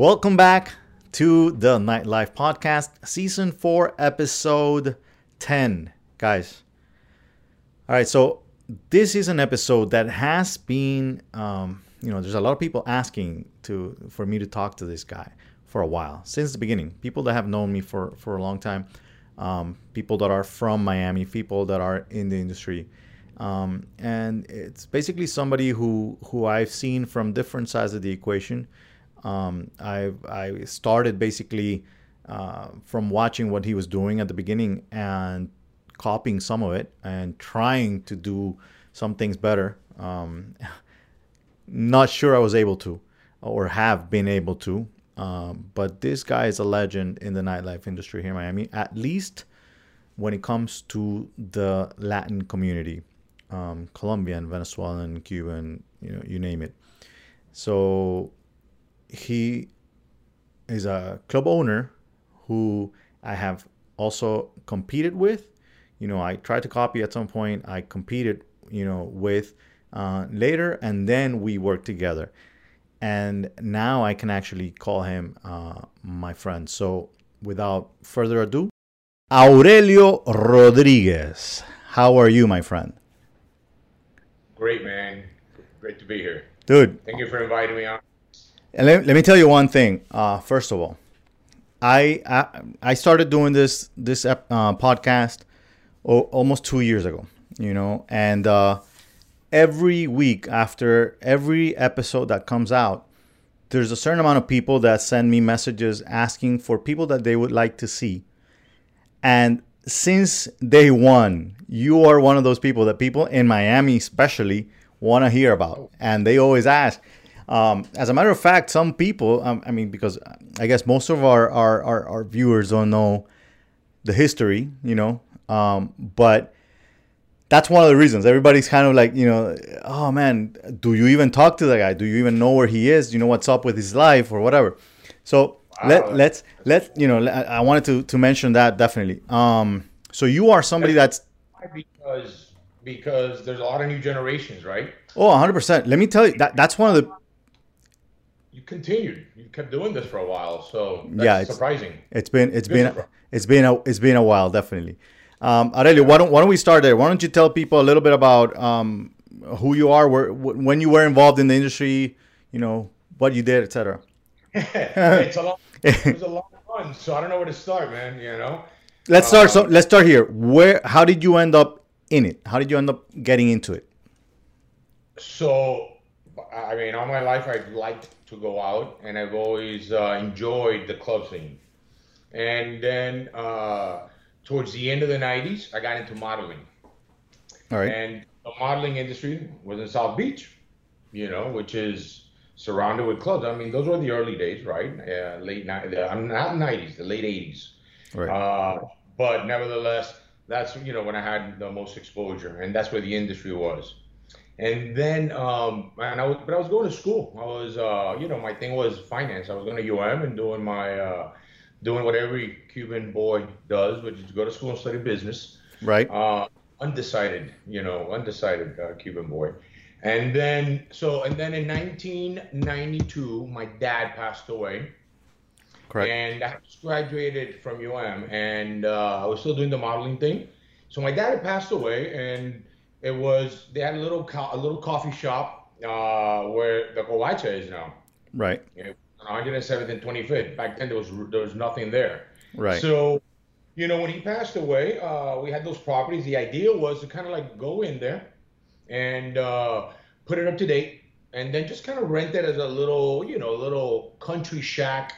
Welcome back to the Nightlife Podcast, Season 4, Episode 10. Guys, all right, so this is an episode that has been, um, you know, there's a lot of people asking to for me to talk to this guy for a while since the beginning. People that have known me for for a long time, um, people that are from Miami, people that are in the industry, um, and it's basically somebody who who I've seen from different sides of the equation. Um, I I started basically uh, from watching what he was doing at the beginning and copying some of it and trying to do some things better. Um, not sure I was able to or have been able to. Um, but this guy is a legend in the nightlife industry here in Miami, at least when it comes to the Latin community, um, Colombian, Venezuelan, Cuban, you know, you name it. So he is a club owner who I have also competed with. You know, I tried to copy at some point. I competed, you know, with uh, later, and then we worked together. And now I can actually call him uh, my friend. So, without further ado, Aurelio Rodriguez. How are you, my friend? Great, man. Great to be here. Dude. Thank you for inviting me on. And let, let me tell you one thing. Uh, first of all, I, I I started doing this this uh, podcast o- almost two years ago. You know, and uh, every week after every episode that comes out, there's a certain amount of people that send me messages asking for people that they would like to see. And since day one, you are one of those people that people in Miami, especially, want to hear about. And they always ask, um, as a matter of fact, some people, um, I mean, because I guess most of our, our, our, our viewers don't know the history, you know, um, but that's one of the reasons. Everybody's kind of like, you know, oh man, do you even talk to the guy? Do you even know where he is? Do you know what's up with his life or whatever? So wow. let, let's, let, you know, I wanted to, to mention that definitely. Um, so you are somebody that's. Because, because there's a lot of new generations, right? Oh, 100%. Let me tell you, that that's one of the you continued. You kept doing this for a while, so yeah, it's surprising. It's been it's Good been it's been a it's been a while, definitely. Um, Aurelio, why don't why don't we start there? Why don't you tell people a little bit about um, who you are, where when you were involved in the industry, you know what you did, etc. it's a long it was a long run, so I don't know where to start, man. You know. Let's start. so um, let's start here. Where? How did you end up in it? How did you end up getting into it? So, I mean, all my life I've liked to go out, and I've always uh, enjoyed the club scene. And then uh, towards the end of the 90s, I got into modeling. All right. And the modeling industry was in South Beach, you know, which is surrounded with clubs. I mean, those were the early days, right? Uh, late, I'm not 90s, the late 80s. Right. Uh, but nevertheless, that's, you know, when I had the most exposure, and that's where the industry was. And then, um, and I was, but I was going to school. I was, uh, you know, my thing was finance. I was going to UM and doing my, uh, doing what every Cuban boy does, which is go to school and study business. Right. Uh, undecided, you know, undecided uh, Cuban boy. And then, so, and then in 1992, my dad passed away. Correct. And I just graduated from UM, and uh, I was still doing the modeling thing. So my dad had passed away, and it was they had a little co- a little coffee shop uh, where the Covacha is now. Right. You know, 107th and 25th. Back then there was there was nothing there. Right. So, you know, when he passed away, uh, we had those properties. The idea was to kind of like go in there and uh, put it up to date, and then just kind of rent it as a little, you know, little country shack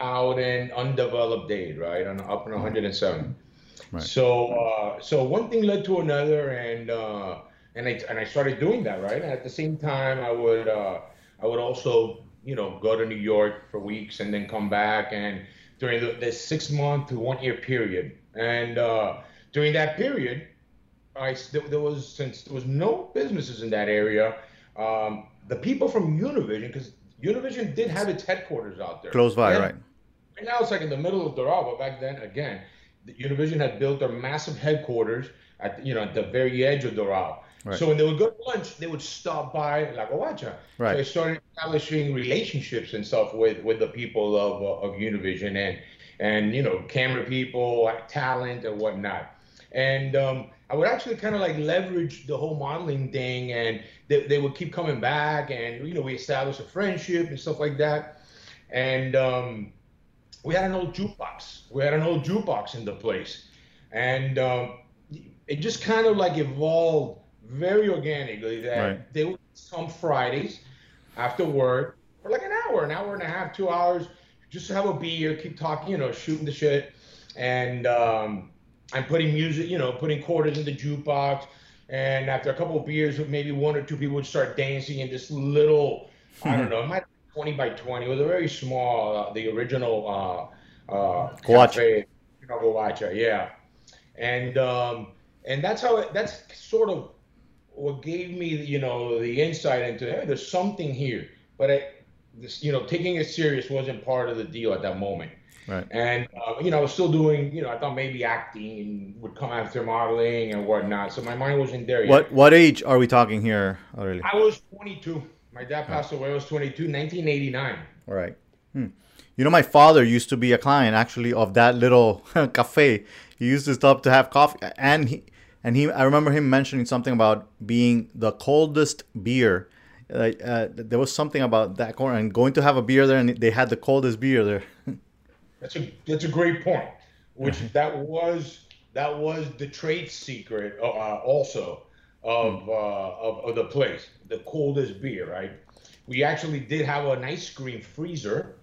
out in undeveloped Dade, right, on up in 107. Right. So uh, so one thing led to another, and uh, and I and I started doing that right. And at the same time, I would uh, I would also you know go to New York for weeks and then come back and during the, the six month to one year period. And uh, during that period, I there was since there was no businesses in that area. Um, the people from Univision, because Univision did have its headquarters out there. Close by, right? Right now it's like in the middle of Doral, but back then, again, Univision had built their massive headquarters at you know at the very edge of Doral. Right. So when they would go to lunch, they would stop by La Covacha. Right. So I started establishing relationships and stuff with with the people of uh, of Univision and and you know camera people, like talent and whatnot. And um, I would actually kind of like leverage the whole modeling thing, and they, they would keep coming back, and you know we established a friendship and stuff like that. And um, we had an old jukebox. We had an old jukebox in the place, and um, it just kind of like evolved very organically. That Right. they would come Fridays after work for like an hour, an hour and a half, two hours, just to have a beer, keep talking, you know, shooting the shit, and um, I'm putting music, you know, putting quarters in the jukebox. And after a couple of beers, maybe one or two people would start dancing in this little, I don't know, it might 20 by 20. It was a very small, uh, the original uh, uh, cafe, you know, Covacha, yeah. And um, and that's how it, that's sort of what gave me, you know, the insight into hey, there's something here. But I, this, you know, taking it serious wasn't part of the deal at that moment. Right. And uh, you know, I was still doing, you know, I thought maybe acting would come after modeling and whatnot. So my mind wasn't there yet. What what age are we talking here, Aurelio? I was 22. My dad passed away. I was 22, 1989. All right. Hmm. You know, my father used to be a client actually of that little cafe. He used to stop to have coffee, and he and he. I remember him mentioning something about being the coldest beer. Uh, uh, there was something about that corner and going to have a beer there, and they had the coldest beer there. That's a that's a great point. Which that was that was the trade secret uh, uh, also of, uh, of of the place, the coldest beer, right? We actually did have an ice cream freezer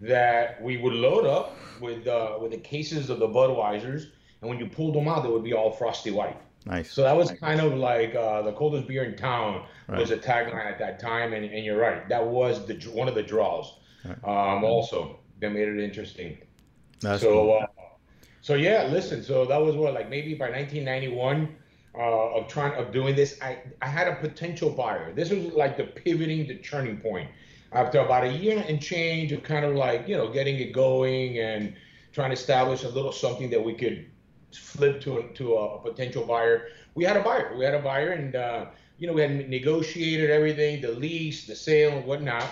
that we would load up with uh, with the cases of the Budweisers, and when you pulled them out, they would be all frosty white. nice. So that was kind of like uh, the coldest beer in town was a tagline at that time, and, and you're right, that was the one of the draws. Um, also, that made it interesting. That's so, cool. uh, so yeah, listen. So that was what, like maybe by 1991 uh, of trying of doing this, I I had a potential buyer. This was like the pivoting, the turning point. After about a year and change of kind of like you know getting it going and trying to establish a little something that we could flip to a, to a potential buyer. We had a buyer. We had a buyer, and uh, you know we had negotiated everything, the lease, the sale, and whatnot.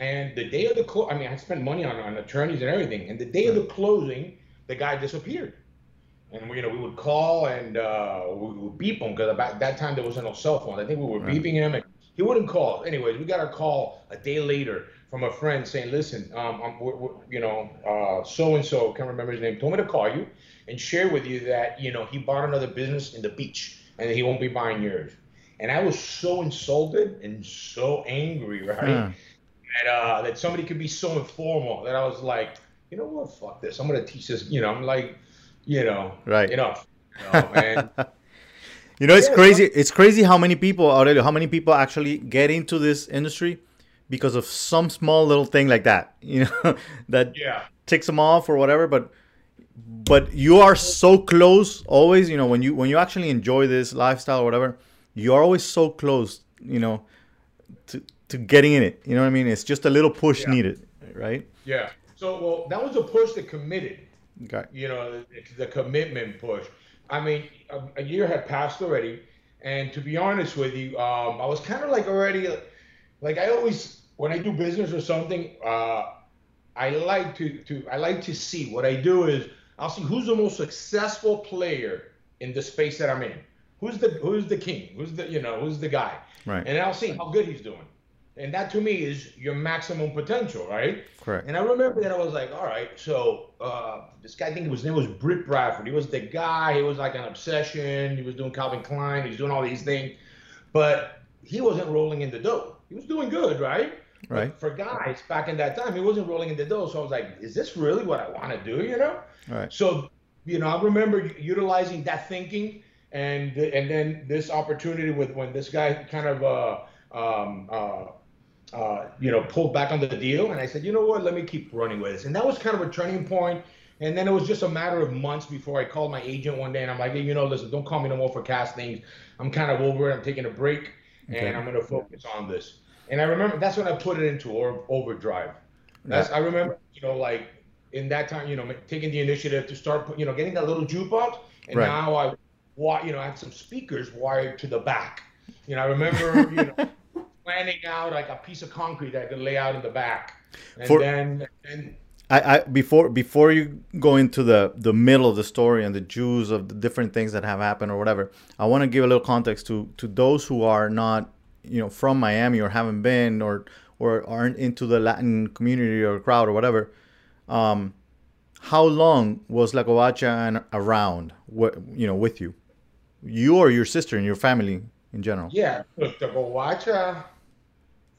And the day of the close, I mean, I spent money on, on attorneys and everything. And the day of the closing, the guy disappeared. And we, you know, we would call and uh, we would beep him because about that time there was no cell phone. I think we were Right. beeping him, and he wouldn't call. Anyways, we got a call a day later from a friend saying, "Listen, um, I'm, we're, we're, you know, so and so, can't remember his name, told me to call you and share with you that you know he bought another business in the beach and he won't be buying yours." And I was so insulted and so angry, right? Huh. that uh, that somebody could be so informal that I was like, you know what, fuck this. I'm gonna teach this. You know, I'm like, you know, Right. enough. You know, and You know, it's Yeah, crazy. It's crazy how many people, Aurelio, how many people actually get into this industry because of some small little thing like that. You know, that yeah, ticks them off or whatever. But but you are so close always. You know, when you when you actually enjoy this lifestyle or whatever, you are always so close. You know, to to getting in it. You know what I mean? It's just a little push Yeah. needed, right? yeah. So well, that was a push that committed. Okay. You know, the, the commitment push. I mean, a, a year had passed already, and to be honest with you, um, I was kind of like already, like I always when I do business or something, uh, I like to to I like to see what I do is I'll see who's the most successful player in the space that I'm in. Who's the who's the king? Who's the you know who's the guy? Right. And I'll see how good he's doing. And that to me is your maximum potential, right? Correct. And I remember that I was like, all right, so uh, this guy, I think his name was Britt Bradford. He was the guy. He was like an obsession. He was doing Calvin Klein. He was doing all these things, but he wasn't rolling in the dough. He was doing good, right? But Right. for guys back in that time, he wasn't rolling in the dough. So I was like, is this really what I want to do? You know? Right. So, you know, I remember utilizing that thinking and and then this opportunity with when this guy kind of uh, um, uh, uh, you know pulled back on the deal, and I said, you know what, let me keep running with this, and that was kind of a turning point. And then it was just a matter of months before I called my agent one day, and I'm like, hey, you know, listen, don't call me no more for castings. I'm kind of over it. I'm taking a break, Okay. and I'm going to focus on this. And I remember that's when I put it into or- overdrive. That's I remember, you know, like in that time, you know, taking the initiative to start, you know, getting that little jukebox, and Right. now I you know, I had some speakers wired to the back. You know, I remember, you know, planning out like a piece of concrete that I could lay out in the back, and For- then and I, I before before you go into the the middle of the story and the Jews of the different things that have happened or whatever, I want to give a little context to to those who are not you know from Miami or haven't been or or aren't into the Latin community or crowd or whatever. Um, how long was La Covacha and around? What you know with you, you or your sister and your family in general? Yeah, look, the Covacha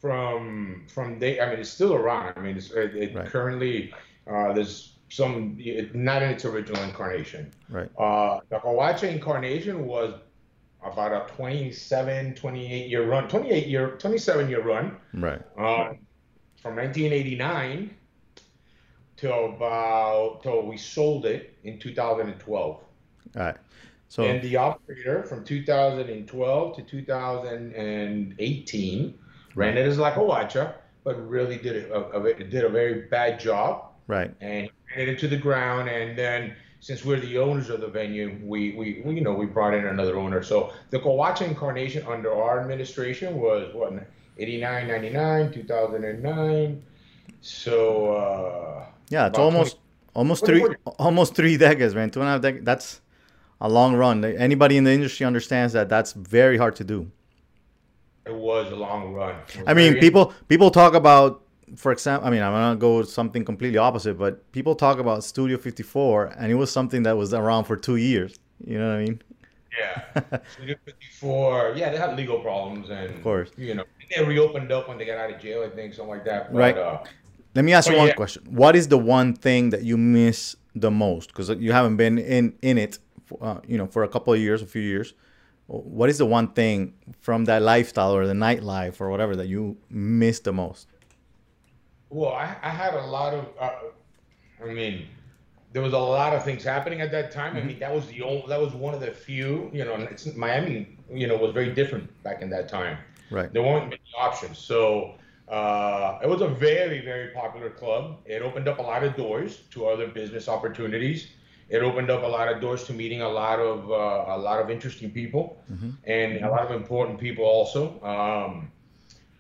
from from day. I mean, it's still around. I mean, it's, it, it Right. currently uh, there's some it, not in its original incarnation. Right. Uh, the Covacha incarnation was about a 27, 28 year run, 28 year, 27 year run Right. uh, from 1989 till about till we sold it in 2012. All right. So And the operator from 2012 to 2018 ran it as like a watcher, but really did a, a, a- did a very bad job right. and ran it into the ground. And then since we're the owners of the venue, we, we, we you know we brought in another owner. So the Covacha incarnation under our administration was what 89, 99, 2009. So uh, Yeah, it's almost almost 20, three almost three decades, man. Two and a half decades. That's a long run. Anybody in the industry understands that. That's very hard to do. It was a long run. I mean, people people talk about, for example, I mean, I'm gonna go with something completely opposite, but people talk about Studio 54, and it was something that was around for two years. You know what I mean? Yeah. Studio 54, yeah, they had legal problems and, Of course. you know, they reopened up when they got out of jail, I think, something like that. But, Right. Uh, Let me ask you one yeah. question. What is the one thing that you miss the most? Because you haven't been in in it, uh, you know, for a couple of years, a few years. What is the one thing from that lifestyle or the nightlife or whatever that you miss the most? well, I, I had a lot of, uh, I mean, there was a lot of things happening at that time. I Mm-hmm. mean, that was the only, that was one of the few, you know, it's, Miami, you know, was very different back in that time. Right. There weren't many options. So uh, it was a very, very popular club. It opened up a lot of doors to other business opportunities. It opened up a lot of doors to meeting a lot of uh, a lot of interesting people and a lot of important people also. Um,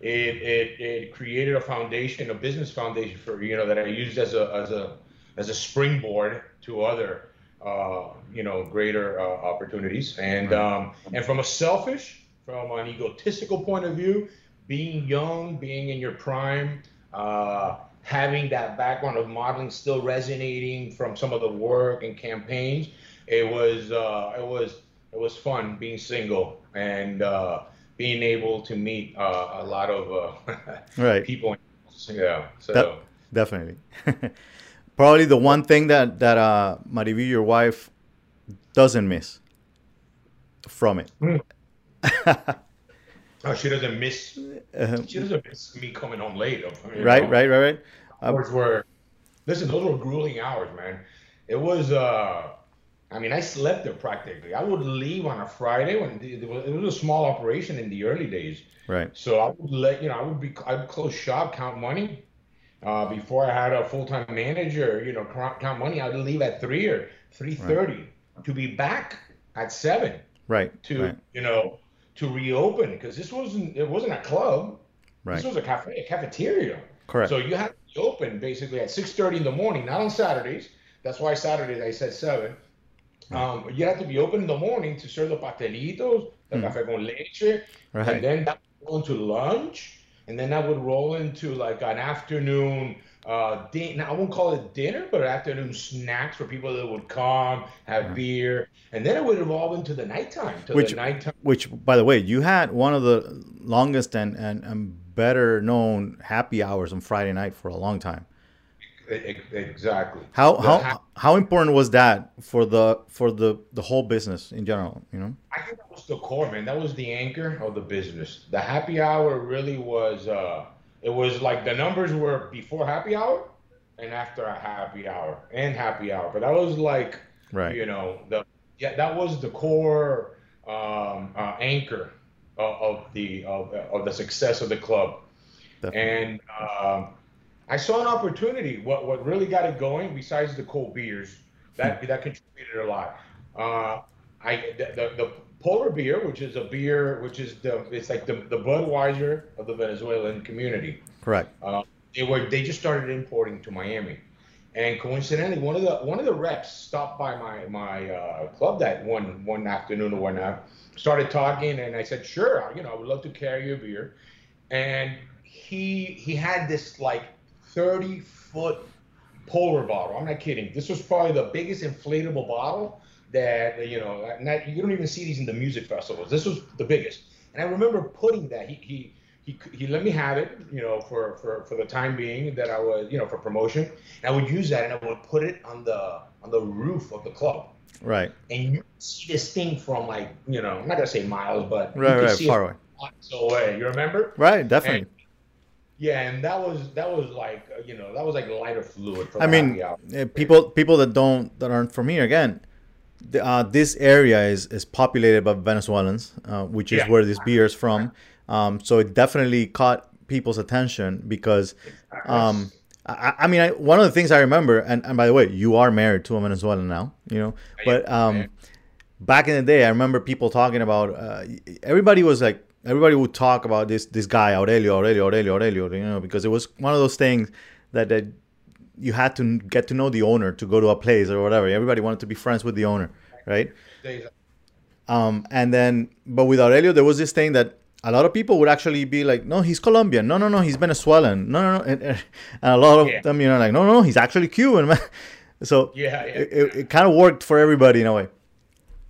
it, it, it created a foundation, a business foundation for you know that I used as a as a as a springboard to other uh, you know greater uh, opportunities. And um, and from a selfish, from an egotistical point of view, being young, being in your prime, uh, having that background of modeling still resonating from some of the work and campaigns, it was uh, it was it was fun being single and uh, being able to meet uh, a lot of uh, Right. people. Yeah, so. That- Definitely. Probably the one thing that that uh, Mariví, your wife, doesn't miss from it. Oh, she doesn't miss. Uh, She doesn't miss me coming home late. right, know? right, right, right. Um, Hours were, listen, those were grueling hours, man. It was. uh I mean, I slept there practically. I would leave on a Friday when it was, it was a small operation in the early days. Right. So I would let you know, I would be, I would close shop, count money. Uh, before I had a full time manager, you know, count count money. I would leave at three or three thirty to be back at seven Right. to Right. you know to reopen because this wasn't it wasn't a club. Right. This was a cafe, a cafeteria. Correct. So you had to be open basically at 6:30 in the morning, not on Saturdays. That's why Saturdays I said seven. Um, you had to be open in the morning to serve the pastelitos, the café con leche. Right. and then that would go into lunch, and then that would roll into like an afternoon. Uh, din- now I won't call it dinner, but afternoon snacks for people that would come, have beer, and then it would evolve into the nighttime, to Which- the nighttime. Which, by the way, you had one of the longest and, and, and better known happy hours on Friday night for a long time. Exactly. How The how ha- how important was that for the for the the whole business in general? You know. I think that was the core, man. That was the anchor of the business. The happy hour really was. Uh, it was like the numbers were before happy hour and after a happy hour and happy hour. But that was like, Right. you know, the yeah, that was the core um, uh, anchor of, of the of, of the success of the club. Definitely. And um, I saw an opportunity. What what really got it going, besides the cold beers, that that contributed a lot. Uh, I the, the, the polar beer, which is a beer, which is the it's like the the Budweiser of the Venezuelan community. Correct. Uh, they were they just started importing to Miami, and coincidentally, one of the one of the reps stopped by my my uh, club that one one afternoon or whatnot, started talking, and I said, sure, you know, I would love to carry your beer, and he he had this like 30 foot polar bottle. I'm not kidding. This was probably the biggest inflatable bottle that you know. Not, you don't even see these in the music festivals. This was the biggest, and I remember putting that. He he he, he let me have it, you know, for, for, for the time being that I was, you know, for promotion. And I would use that and I would put it on the on the roof of the club. Right. And you see this thing from like, you know, I'm not gonna say miles, but right, right, far away. away. You remember? Right, definitely. And, yeah, and that was that was like uh, you know that was like lighter fluid. I mean, eh, people people that don't that aren't from here again. The, uh, this area is is populated by Venezuelans, uh, which is yeah. where this beer is from. Um, so it definitely caught people's attention because, um, I, I, mean, I, one of the things I remember, and, and by the way, you are married to a Venezuelan now, you know, but um, back in the day, I remember people talking about. Uh, everybody was like, everybody would talk about this this guy Aurelio, Aurelio, Aurelio, Aurelio, you know, because it was one of those things that that you had to get to know the owner to go to a place or whatever. Everybody wanted to be friends with the owner, right? Um, and then, but with Aurelio, there was this thing that a lot of people would actually be like, no, he's Colombian. No, no, no, he's Venezuelan. No, no, no. And, and a lot of yeah. them, you know, like, no, no, he's actually Cuban. so yeah, yeah it, it, it kind of worked for everybody in a way.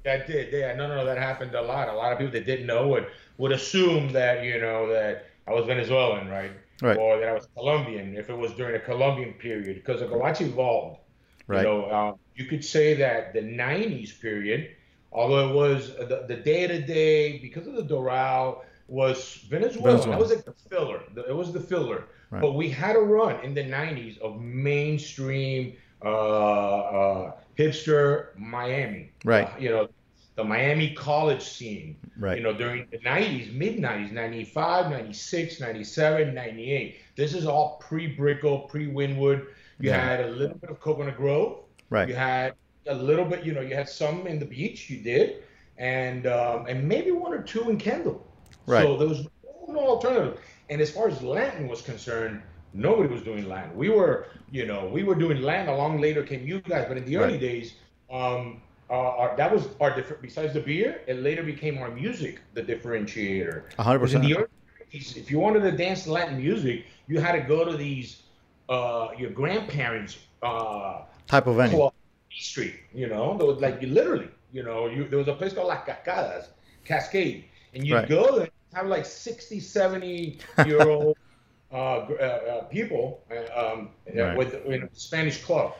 That did, yeah. No, no, no, that happened a lot. A lot of people that didn't know would would assume that you know that I was Venezuelan, right? Right. Or that I was Colombian if it was during a Colombian period, because the Covacha evolved. Right. You know, um, you could say that the '90s period, although it was the day to day because of the Doral was Venezuela. Venezuela. That was like the filler. It was the filler. Right. But we had a run in the 90s of mainstream uh, uh, hipster Miami. Right. Uh, you know, the Miami college scene. Right. You know, during the 90s, mid 90s, 95, 96, 97, 98. This is all pre Brickell, pre Wynwood. You yeah. had a little bit of Coconut Grove. Right. You had a little bit, you know, you had some in the beach, you did, and um, and maybe one or two in Kendall. Right. So there was no alternative. And as far as Latin was concerned, nobody was doing Latin. We were, you know, we were doing Latin. Along later came you guys, but in the early right. days, um, uh, our, that was our different. Besides the beer, it later became our music, the differentiator. hundred percent. In the early days, if you wanted to dance Latin music, you had to go to these uh, your grandparents' uh, type of venue. Street, you know, there was like you literally, you know, you, there was a place called Las Cascadas, Cascade, and you'd right. go there have like 60, 70 year old uh, uh, uh, people uh, um, right. with in a Spanish club.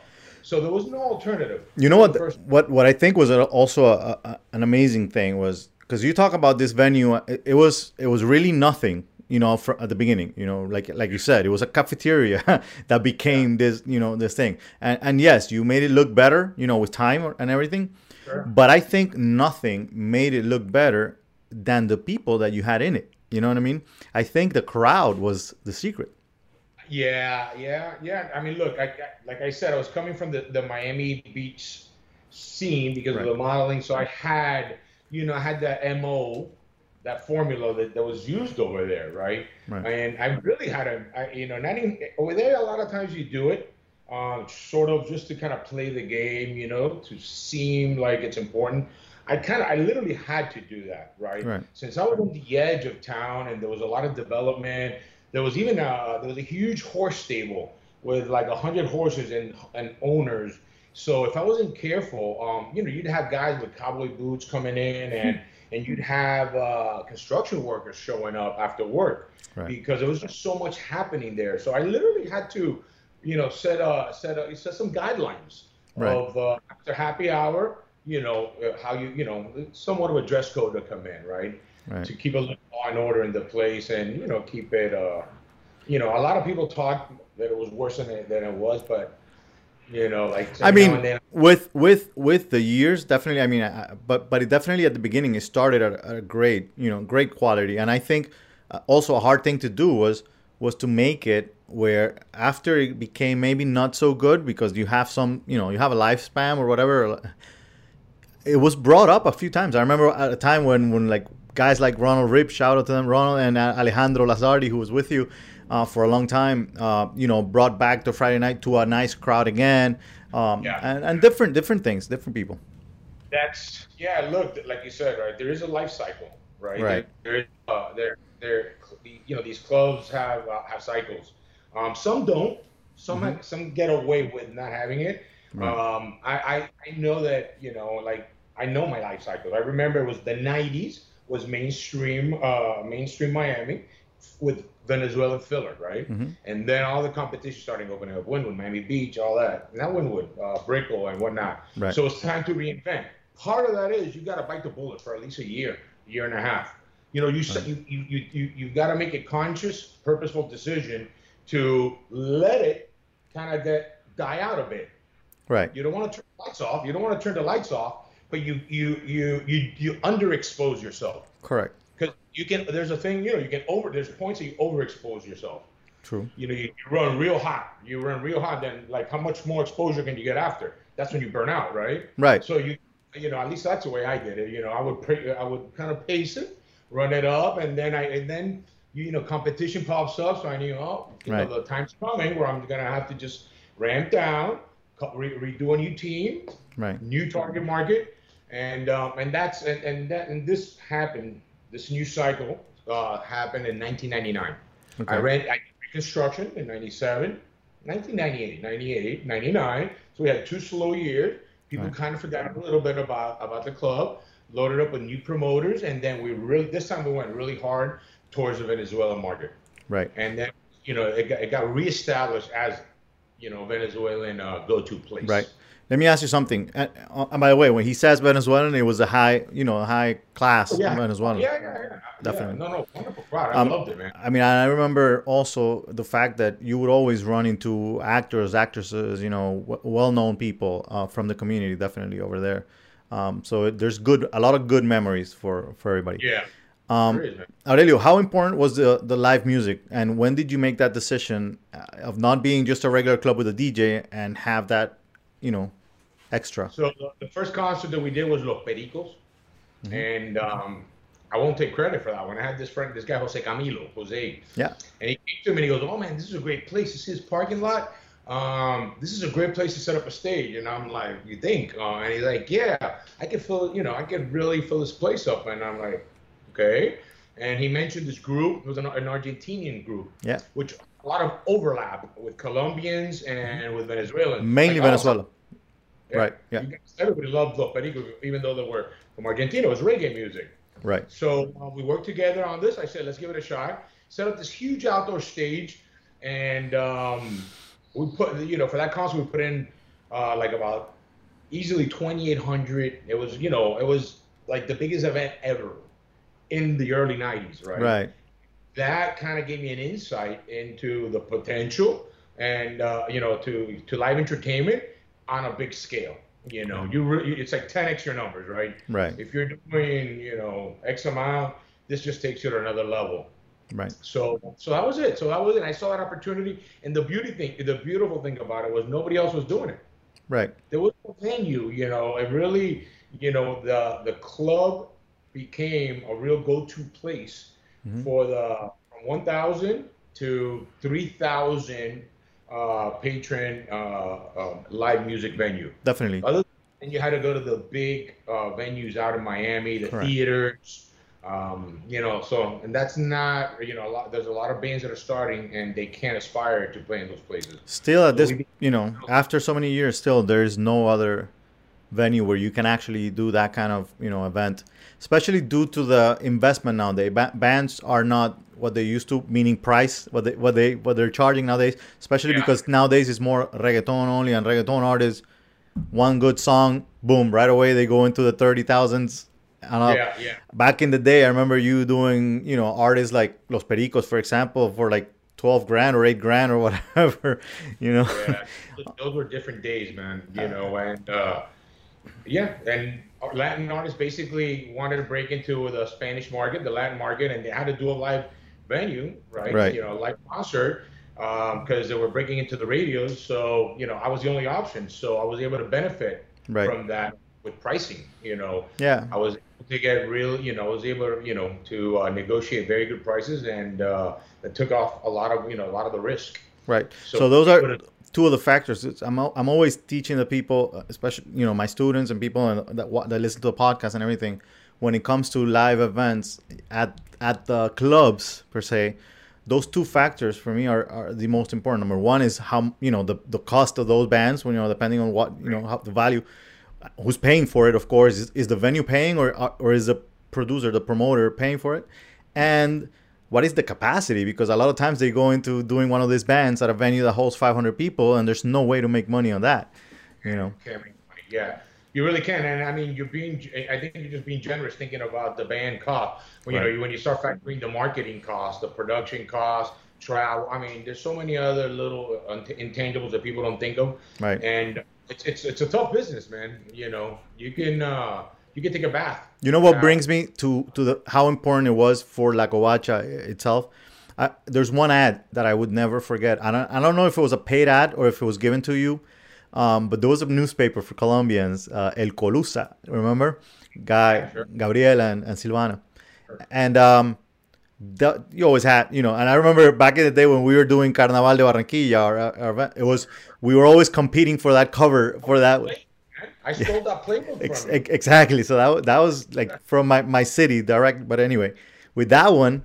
So there was no alternative. You know what? What what I think was also a, a, an amazing thing was because you talk about this venue. Uh, it, it, was it was really nothing. You know, for, at the beginning, you know, like like you said, it was a cafeteria that became yeah. this, you know, this thing. And and yes, you made it look better, you know, with time and everything. Sure. But I think nothing made it look better than the people that you had in it. You know what I mean? I think the crowd was the secret. Yeah, yeah, yeah. I mean, look, I, like I said, I was coming from the, the Miami Beach scene because right. of the modeling, so I had, you know, I had that mo, that formula that, that was used over there, right? right. And I really had a, I, you know, not even over there. A lot of times you do it, uh, sort of just to kind of play the game, you know, to seem like it's important. I kind of, I literally had to do that, right? right? Since I was on the edge of town and there was a lot of development, there was even a, there was a huge horse stable with like a hundred horses and and owners. So if I wasn't careful, um, you know, you'd have guys with cowboy boots coming in and and you'd have uh, construction workers showing up after work right. because there was just so much happening there. So I literally had to, you know, set uh set uh, set some guidelines right. of uh, after happy hour you know, uh, how you, you know, somewhat of a dress code to come in, right? Right. To keep a little law and order in the place and, you know, keep it, uh, you know, a lot of people talk that it was worse than it, than it was, but, you know, like I mean, then, with with with the years, definitely. I mean, I, but but it definitely at the beginning it started at, at a great, you know, great quality, and I think uh, also a hard thing to do was was to make it where after it became maybe not so good because you have some, you know, you have a lifespan or whatever it was brought up a few times. I remember at a time when when like guys like Ronald Rip, shout out to them, Ronald and uh, Alejandro Lazardi, who was with you uh, for a long time, uh, you know, brought back the Friday night to a nice crowd again, um, Yeah. and, and different different things, different people. That's yeah. Look, like you said, right? There is a life cycle, right? Right. There, there, uh, there, there. You know, these clubs have uh, have cycles. Um, some don't. Some Mhm. some get away with not having it. Right. Um, I, I I know that you know, like I know my life cycles. I remember it was the '90s was mainstream uh, mainstream Miami with Venezuelan filler, right? Mhm. And then all the competition starting opening up, Wynwood, Miami Beach, all that. Not Wynwood, uh, Brickell and whatnot. Right. So it's time to reinvent. Part of that is you got to bite the bullet for at least a year, year and a half. You know, you Right. you you you you you got to make a conscious, purposeful decision to let it kind of get die out a bit. Right. You don't want to turn the lights off. You don't want to turn the lights off, but you you you you you underexpose yourself Correct. because you can. There's a thing you know you can over. There's points that you overexpose yourself. True. You know you, you run real hot. You run real hot. Then like how much more exposure can you get after? That's when you burn out, right? Right. So you you know at least that's the way I did it. You know I would pre- I would kind of pace it, run it up, and then I and then you know competition pops up, so I knew oh you Right. know the time's coming where I'm gonna have to just ramp down, re- redo a new team, Right. new target market, and um, and that's and, and that and this happened. This new cycle uh, happened in 1999. Okay. I ran I did reconstruction in 97, 1998, 98, 99. So we had two slow years. People Right. kind of forgot a little bit about, about the club, loaded up with new promoters, and then we really, this time we went really hard towards the Venezuelan market. Right. And then, you know, it got, it got reestablished as, you know, Venezuelan uh, go-to place. Right. Let me ask you something. And, uh, and by the way, when he says Venezuelan, it was a high, you know, high class Oh, yeah. Venezuelan. Yeah, yeah, yeah. Definitely. Yeah, no, no, wonderful crowd. I Um, loved it, man. I mean, I remember also the fact that you would always run into actors, actresses, you know, w- well-known people uh, from the community, definitely over there. Um, so it, there's good, a lot of good memories for for everybody. Yeah. Um, is. Aurelio, how important was the the live music, and when did you make that decision uh, of not being just a regular club with a DJ and have that, you know, extra? So the, first concert that we did was Los Pericos, Mm-hmm. and um, I won't take credit for that one. I had this friend, this guy Jose Camilo, Jose, Yeah. and he came to me and he goes, "Oh man, this is a great place. This is parking lot. Um, this is a great place to set up a stage." And I'm like, "You think?" Uh, and he's like, "Yeah, I can fill. You know, I can really fill this place up." And I'm like, "Okay." And he mentioned this group. It was an, an Argentinian group, Yeah. which a lot of overlap with Colombians and with Venezuelans. Mainly Like, Venezuela. Right, yeah. Guys- everybody loved Los Pericos, even though they were from Argentina. It was reggae music. Right. So uh, we worked together on this. I said, let's give it a shot. Set up this huge outdoor stage, and um, we put, you know, for that concert, we put in uh, like about easily 2,800. It was, you know, it was like the biggest event ever in the early 90s, right? Right. That kind of gave me an insight into the potential and uh, you know to to live entertainment on a big scale. You know, you re- it's like 10x your numbers, right? Right. If you're doing you know X amount, this just takes you to another level. Right. So so that was it. So that was it. I saw that opportunity, and the beauty thing, the beautiful thing about it was nobody else was doing it Right. there was no venue, you know, it really, you know, the the club became a real go-to place Mhm. for the from 1,000 to 3,000 uh, patron uh, um, live music venue. Definitely. Other than you had to go to the big uh, venues out in Miami, the Correct. theaters, um, you know. So, and that's not, you know, a lot. There's a lot of bands that are starting and they can't aspire to play in those places. Still at So this, you know, after so many years, still there is no other venue where you can actually do that kind of, you know, event. Especially due to the investment nowadays. Ba- bands are not what they used to, meaning price, what they what they what they're charging nowadays. Especially Yeah. because nowadays it's more reggaeton only, and reggaeton artists, one good song, boom, right away they go into the thirty thousands. And. Yeah, yeah. back in the day, I remember you doing, you know, artists like Los Pericos, for example, for like 12 grand or 8 grand or whatever, you know. yeah, those were different days, man. You know, and uh, yeah, and Latin artists basically wanted to break into the Spanish market, the Latin market, and they had to do a live venue, right? Right. You know, live concert because they were breaking into the radios. So you know, I was the only option. So I was able to benefit Right. from that with pricing. You know, Yeah. I was able to get real, you know, I was able, to, you know, to uh, negotiate very good prices, and uh, that took off a lot of, you know, a lot of the risk. Right. So, So those are it- two of the factors. It's, I'm I'm always teaching the people, uh, especially you know my students and people that that listen to the podcast and everything. When it comes to live events at at the clubs per se, those two factors for me are, are the most important. Number one is how you know the, the cost of those bands. When you know depending on what you know how the value, who's paying for it. Of course, is, is the venue paying or or is the producer, the promoter paying for it, and what is the capacity? Because a lot of times they go into doing one of these bands at a venue that holds 500 people, and there's no way to make money on that. You know. Can't make money. Yeah, you really can. And I mean, you're being. I think you're just being generous thinking about the band cost. When you know when you start factoring the marketing cost, the production cost, travel. I mean, there's so many other little intangibles that people don't think of. Right. And it's it's it's a tough business, man. You know, you can uh you can take a bath. You know what Uh, brings me to to the how important it was for La Covacha itself. I, there's one ad that I would never forget. I don't I don't know if it was a paid ad or if it was given to you, um, but there was a newspaper for Colombians, uh, El Colusa. Remember, Guy, Yeah, sure. Gabriela, and, and Silvana, and um, the, you always had you know. And I remember back in the day when we were doing Carnaval de Barranquilla, our, our it was we were always competing for that cover for that. I stole that playbook Ex- you. exactly. So that that was like from my, my city direct. But anyway, with that one,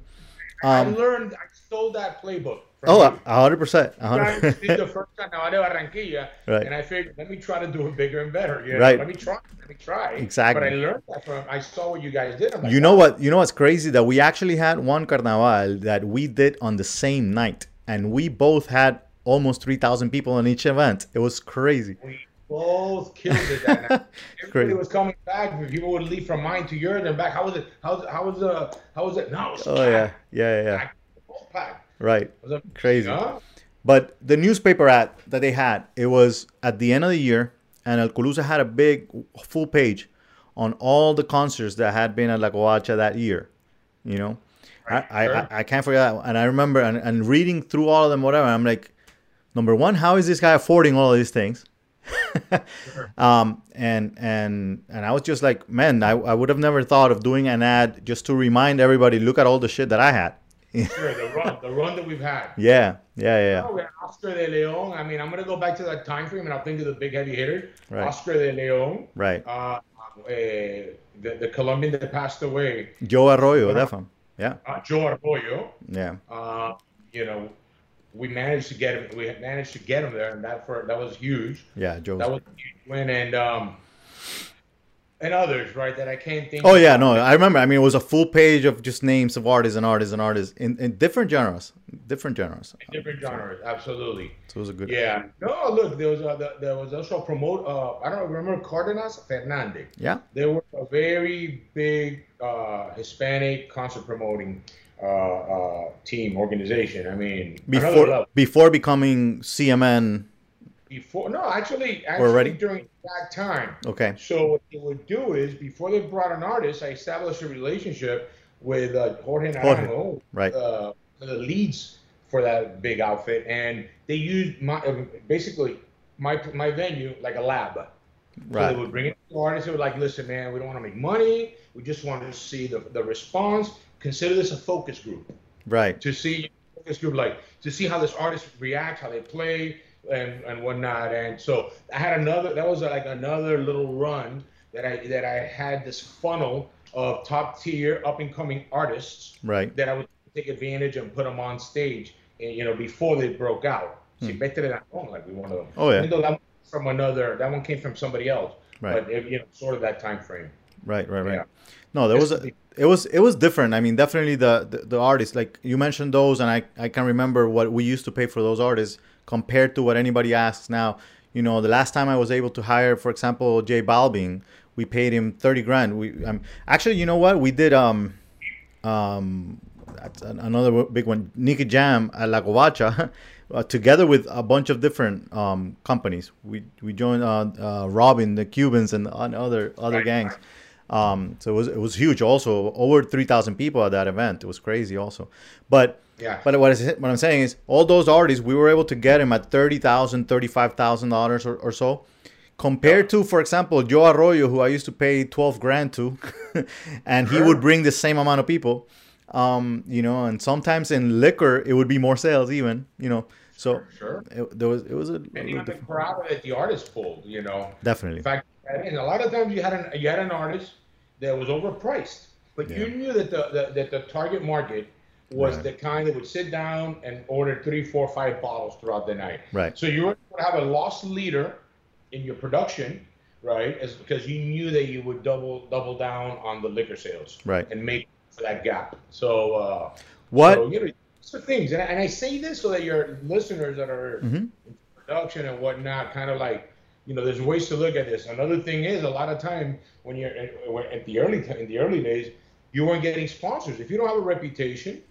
I um, learned. I stole that playbook. From oh, you. a hundred percent, I hundred. did the first Carnaval de Barranquilla, Right. and I figured, let me try to do it bigger and better. You know? Right. Let me try. Let me try. Exactly. But I learned that from. I saw what you guys did. Like, You know what? You know what's crazy? That we actually had one carnaval that we did on the same night, and we both had almost three thousand people on each event. It was crazy. We both killed it that night. Everybody was coming back. People would leave from mine to yours and back. How was it? How was how was uh how was it? No, it was Oh yeah, packed. yeah, yeah, yeah. Packed. Packed. Right. It was a- Crazy. Huh? But the newspaper ad that they had, it was at the end of the year, and El Colusa had a big full page on all the concerts that had been at La Covacha that year. You know, Right, I, sure. I, I can't forget that. And I remember and, and reading through all of them, whatever. I'm like, number one, how is this guy affording all of these things? um, and and and I was just like, man, I, I would have never thought of doing an ad just to remind everybody, look at all the shit that I had. Sure, the run, the run that we've had. yeah, yeah, yeah, yeah. Oh, Oscar de Leon. I mean, I'm gonna go back to that time frame, and I'll think of the big heavy hitter, Right. Oscar de Leon, Right. uh, eh, the, the Colombian that passed away, Joe Arroyo, definitely. Yeah, uh, Joe Arroyo. yeah. Uh, you know, we managed to get him. We managed to get him there, and that for that was huge. Yeah, Joe. That was a huge win, and um, and others, right? That I can't think. Oh yeah, no, I remember. I mean, it was a full page of just names of artists and artists and artists in, in different genres, different genres. different genres, absolutely. So it was a good. Yeah. No, look, there was a, there was also a promote. Uh, I don't remember Cardenas Fernandez. Yeah. They were a very big uh, Hispanic concert promoting uh, uh, team organization. I mean, Before before becoming CMN. before no, actually, actually Already? during that time. Okay. So what they would do is before they brought an artist, I established a relationship with uh, Jorge Naranjo, right. uh, the leads for that big outfit, and they used my uh, basically my my venue like a lab. So Right. they would bring in the artists. They were like, "Listen, man, we don't want to make money. We just want to see the the response. Consider this a focus group Right. to see focus group like to see how this artist reacts, how they play, and and whatnot. And so I had another. That was like another little run that I that I had this funnel of top tier up and coming artists Right. that I would take advantage and put them on stage. And, you know, before they broke out. See, better than home, like we one of them. Hmm. Oh, yeah. Even though that one from another, that one came from somebody else. Right. But it, you know, sort of that time frame. Right. Right. Right. Yeah. No, there was a, it was it was different. I mean, definitely the, the the artists like you mentioned those, and I I can remember what we used to pay for those artists compared to what anybody asks now. You know, the last time I was able to hire, for example, J Balvin, we paid him thirty grand. We um, actually, you know what, we did um um that's an- another big one, Nicky Jam at La Covacha. Uh, together with a bunch of different um, companies, we we joined uh, uh, Robin, the Cubans, and, other other gangs. Um, so it was it was huge. Also, over three thousand people at that event. It was crazy. Also, but Yeah. but what, is, what I'm saying is, all those artists, we were able to get them at thirty thousand, thirty-five thousand dollars or or so, compared to, for example, Joe Arroyo, who I used to pay twelve grand to, and he would bring the same amount of people. Um, you know, and sometimes in liquor it would be more sales even. You know, so Sure. it, there was it was a, And even the crowd that the artist pulled, you know. definitely In fact, and a lot of times you had an you had an artist that was overpriced, but you knew that the, the that the target market was Right. the kind that would sit down and order three, four, five bottles throughout the night. Right. So you were going to have a loss leader in your production, right? As because you knew that you would double double down on the liquor sales, Right. and make for that gap. So uh, what so, you know, are things, and I, and I say this so that your listeners that are Mhm. in production and whatnot, kind of like, you know, there's ways to look at this. Another thing is, a lot of time when you're at, at the early in the early days, you weren't getting sponsors. If you don't have a reputation,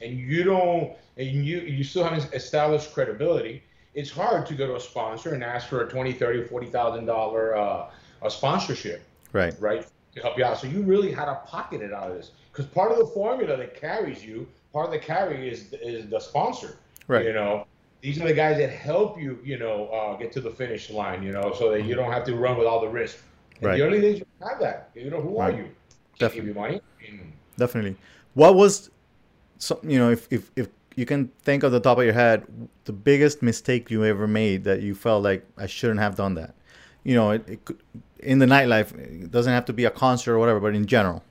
and you don't, and you you still haven't established credibility, it's hard to go to a sponsor and ask for a twenty, thirty, forty thousand dollar uh, a sponsorship right right, to help you out. So you really had to pocket it out of this because part of the formula that carries you, part of the carry is is the sponsor. Right. You know, these are the guys that help you, you know, uh, get to the finish line. You know, so that you don't have to run with all the risk. Right. the early days, you don't have that. You know, who Right. are you? You money. Definitely what was some you know if, if if you can think of the top of your head the biggest mistake you ever made that you felt like i shouldn't have done that you know it, it could, in the nightlife it doesn't have to be a concert or whatever but in general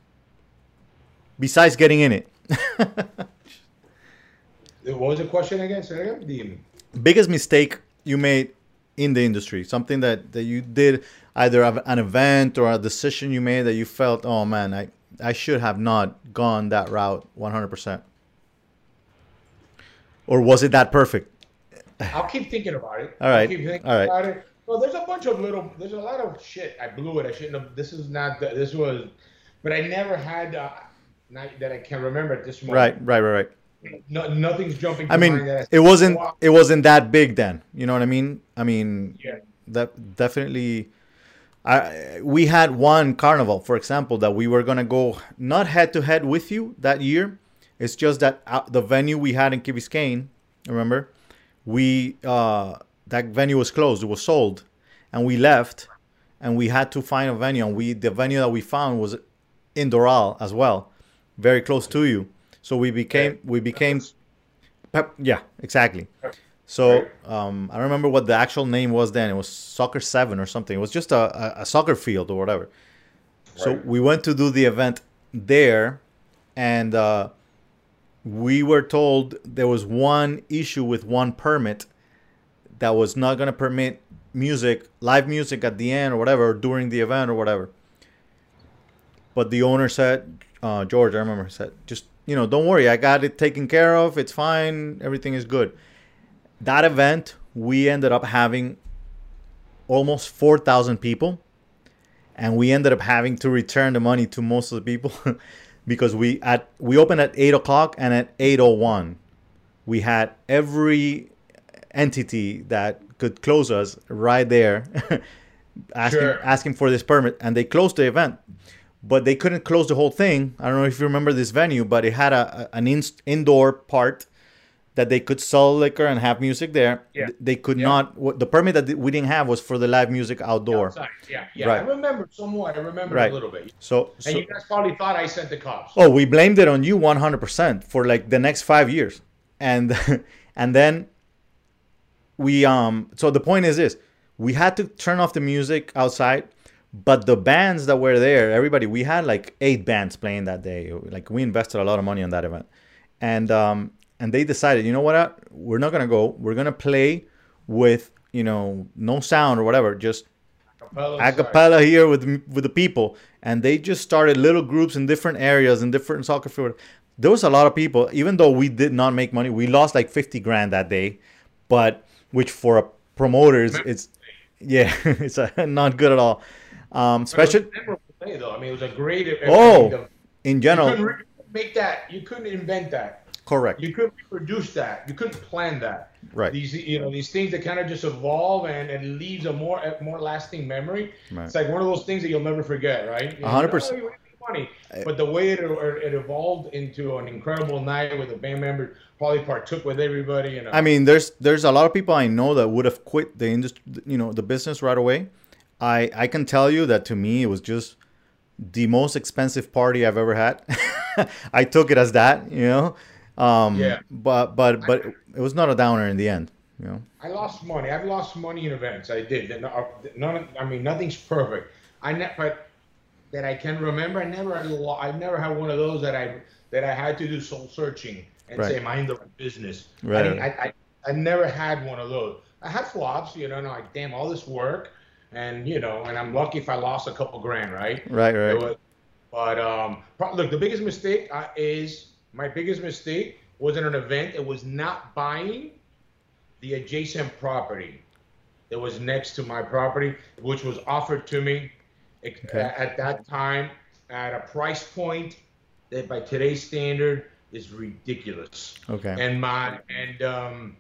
besides getting in it what was the question again? Say again. The, biggest mistake you made in the industry something that that you did either of an event or a decision you made that you felt oh man i i should have not gone that route 100% or was it that perfect I'll keep thinking about it. All right. keep thinking All right. Well, there's a bunch of little. There's a lot of shit. I blew it. I shouldn't have. This is not. The, this was. But I never had. Uh, not that I can remember at this moment. right right right right No, nothing's jumping. I mean mind that I it wasn't it wasn't that big then you know what i mean i mean Yeah. that definitely I we had one carnival, for example, that we were gonna go not head to head with you that year. It's just that uh, the venue we had in Key Biscayne, remember, we uh, that venue was closed. It was sold, and we left, and we had to find a venue. And we the venue that we found was in Doral as well, very close to you. So we became we became, pep, yeah, exactly. So um, I remember what the actual name was then. It was Soccer Seven or something. It was just a, a, a soccer field or whatever. So we went to do the event there, and uh, we were told there was one issue with one permit that was not going to permit music, live music at the end or whatever during the event or whatever. But the owner said, uh, George, I remember said, just you know, don't worry, I got it taken care of. It's fine. Everything is good. That event, we ended up having almost four thousand people, and we ended up having to return the money to most of the people because we at we opened at eight o'clock and at eight o one, we had every entity that could close us right there, asking Sure. asking for this permit, and they closed the event. But they couldn't close the whole thing. I don't know if you remember this venue, but it had a, a- an in, indoor part that they could sell liquor and have music there. Yeah. They could Yeah. not. What the permit that we didn't have was for the live music outdoor. Outside. Yeah, yeah. Right. I remember somewhat. I remember Right. a little bit. So, And so you guys probably thought I sent the cops. oh, we blamed it on you 100% for like the next five years, and and then we um. So the point is this: we had to turn off the music outside, but the bands that were there, everybody, we had like eight bands playing that day. Like we invested a lot of money on that event, and um and they decided, you know what, we're not gonna go. We're gonna play with you know no sound or whatever, just a cappella here with with the people, and they just started little groups in different areas in different soccer field. There was a lot of people, even though we did not make money. We lost like fifty grand that day, but which for a promoters, it's yeah, it's uh not good at all. Um, But it was especially a memorable day, though. I mean, it was a great. Oh, in you general, couldn't re- make that. You couldn't invent that. correct, You couldn't reproduce that. You couldn't plan that. right, These, you know, these things that kind of just evolve and, and leaves a more a more lasting memory. Right. It's like one of those things that you'll never forget, right? You know, hundred percent. "Oh, Funny, but the way it, it evolved into an incredible night with the band members probably partook with everybody. And I mean, there's there's a lot of people I know that would have quit the industry, you know, the business right away, I I can tell you that to me it was just the most expensive party I've ever had. I took it as that, you know. Um, Yeah. But but but it was not a downer in the end, you know. I lost money. I've lost money in events. I did. None. I mean, nothing's perfect. I ne- but that I can remember. I never had. I never had one of those that I that I had to do soul searching and Right. say, "Am I in the right business?" Right. I, I, I I never had one of those. I had flops. You know, and I'm like, damn, all this work, and you know, and I'm lucky if I lost a couple grand, right? Right, right. was- but um, pro- look, the biggest mistake uh, is my biggest mistake wasn't an event. It was not buying the adjacent property that was next to my property, which was offered to me Okay. at that time at a price point that, by today's standard, is ridiculous Okay. and my and um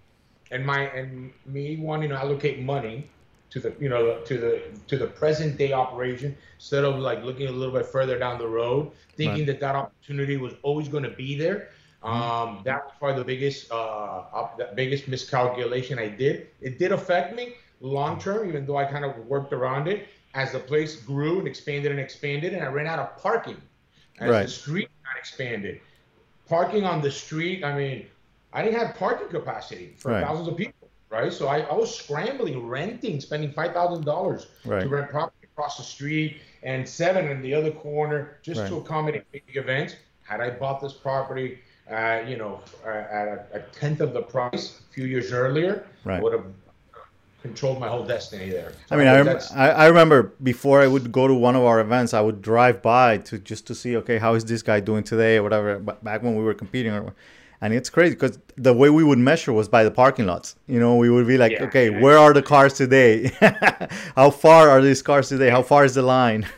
and my and me wanting to allocate money to the you know to the to the present day operation instead of like looking a little bit further down the road thinking that that opportunity was always going to be there. Um that was probably the biggest uh up, the biggest miscalculation i did. It did affect me long term even though i kind of worked around it. As the place grew and expanded and expanded and i ran out of parking. As Right. the street got expanded. Parking on the street, I mean, I didn't have parking capacity for Right. thousands of people, right? So I, I was scrambling, renting, spending five thousand dollars Right. to rent property across the street and seven in the other corner just to accommodate big events. Had I bought this property, uh, you know, uh, at a, tenth of the price a few years earlier, Right. I would have controlled my whole destiny there. I mean, I, rem- I I remember before I would go to one of our events, I would drive by to just to see, okay, how is this guy doing today or whatever. But back when we were competing, or, and it's crazy because the way we would measure was by the parking lots. You know, we would be like, Yeah, okay, yeah, where are the cars today? how far are these cars today? How far is the line?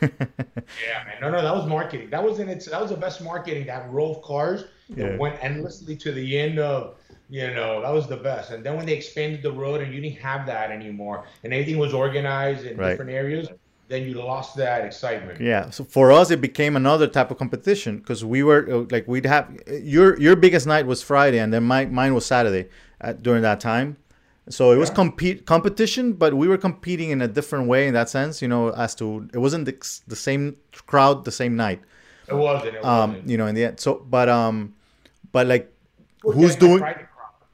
Yeah, man. No, no, that was marketing. That was in its. That was the best marketing. That row of cars that Yeah. went endlessly to the end of. You know, that was the best. And then when they expanded the road and you didn't have that anymore, and everything was organized in Right. different areas, then you lost that excitement. Yeah. So for us, it became another type of competition because we were uh, like we'd have your your biggest night was Friday, and then my mine was Saturday at, during that time. So it was compete competition, but we were competing in a different way in that sense. You know, as to it wasn't the, the same crowd the same night. It wasn't. It Um, wasn't. you know, in the end. So, but um, but like We're who's doing? crowd.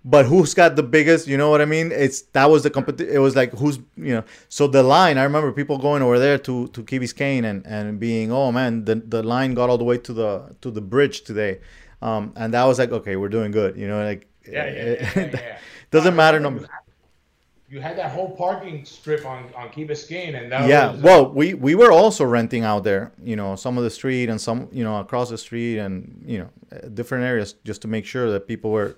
But who's got the biggest you know what i mean it's that was the competition it was like who's you know so the line i remember people going over there to to Key Biscayne and and being oh man the the line got all the way to the to the bridge today um and that was like okay we're doing good you know like Yeah, yeah, yeah, yeah, yeah. doesn't I matter no You had, that whole parking strip on on Key Biscayne, and that yeah was, uh, well we we were also renting out there you know some of the street and some you know across the street and you know uh, different areas just to make sure that people were